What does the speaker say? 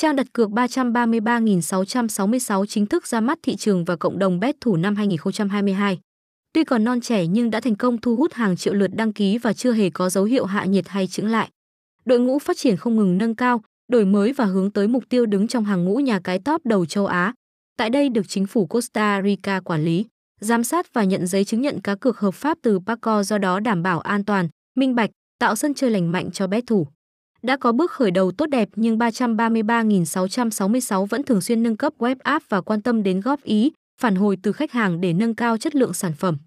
Trang đặt cược 333.666 chính thức ra mắt thị trường và cộng đồng bet thủ năm 2022. Tuy còn non trẻ nhưng đã thành công thu hút hàng triệu lượt đăng ký và chưa hề có dấu hiệu hạ nhiệt hay chững lại. Đội ngũ phát triển không ngừng nâng cao, đổi mới và hướng tới mục tiêu đứng trong hàng ngũ nhà cái top đầu châu Á. Tại đây được chính phủ Costa Rica quản lý, giám sát và nhận giấy chứng nhận cá cược hợp pháp từ PACO do đó đảm bảo an toàn, minh bạch, tạo sân chơi lành mạnh cho bet thủ. Đã có bước khởi đầu tốt đẹp nhưng 333.666 vẫn thường xuyên nâng cấp web app và quan tâm đến góp ý, phản hồi từ khách hàng để nâng cao chất lượng sản phẩm.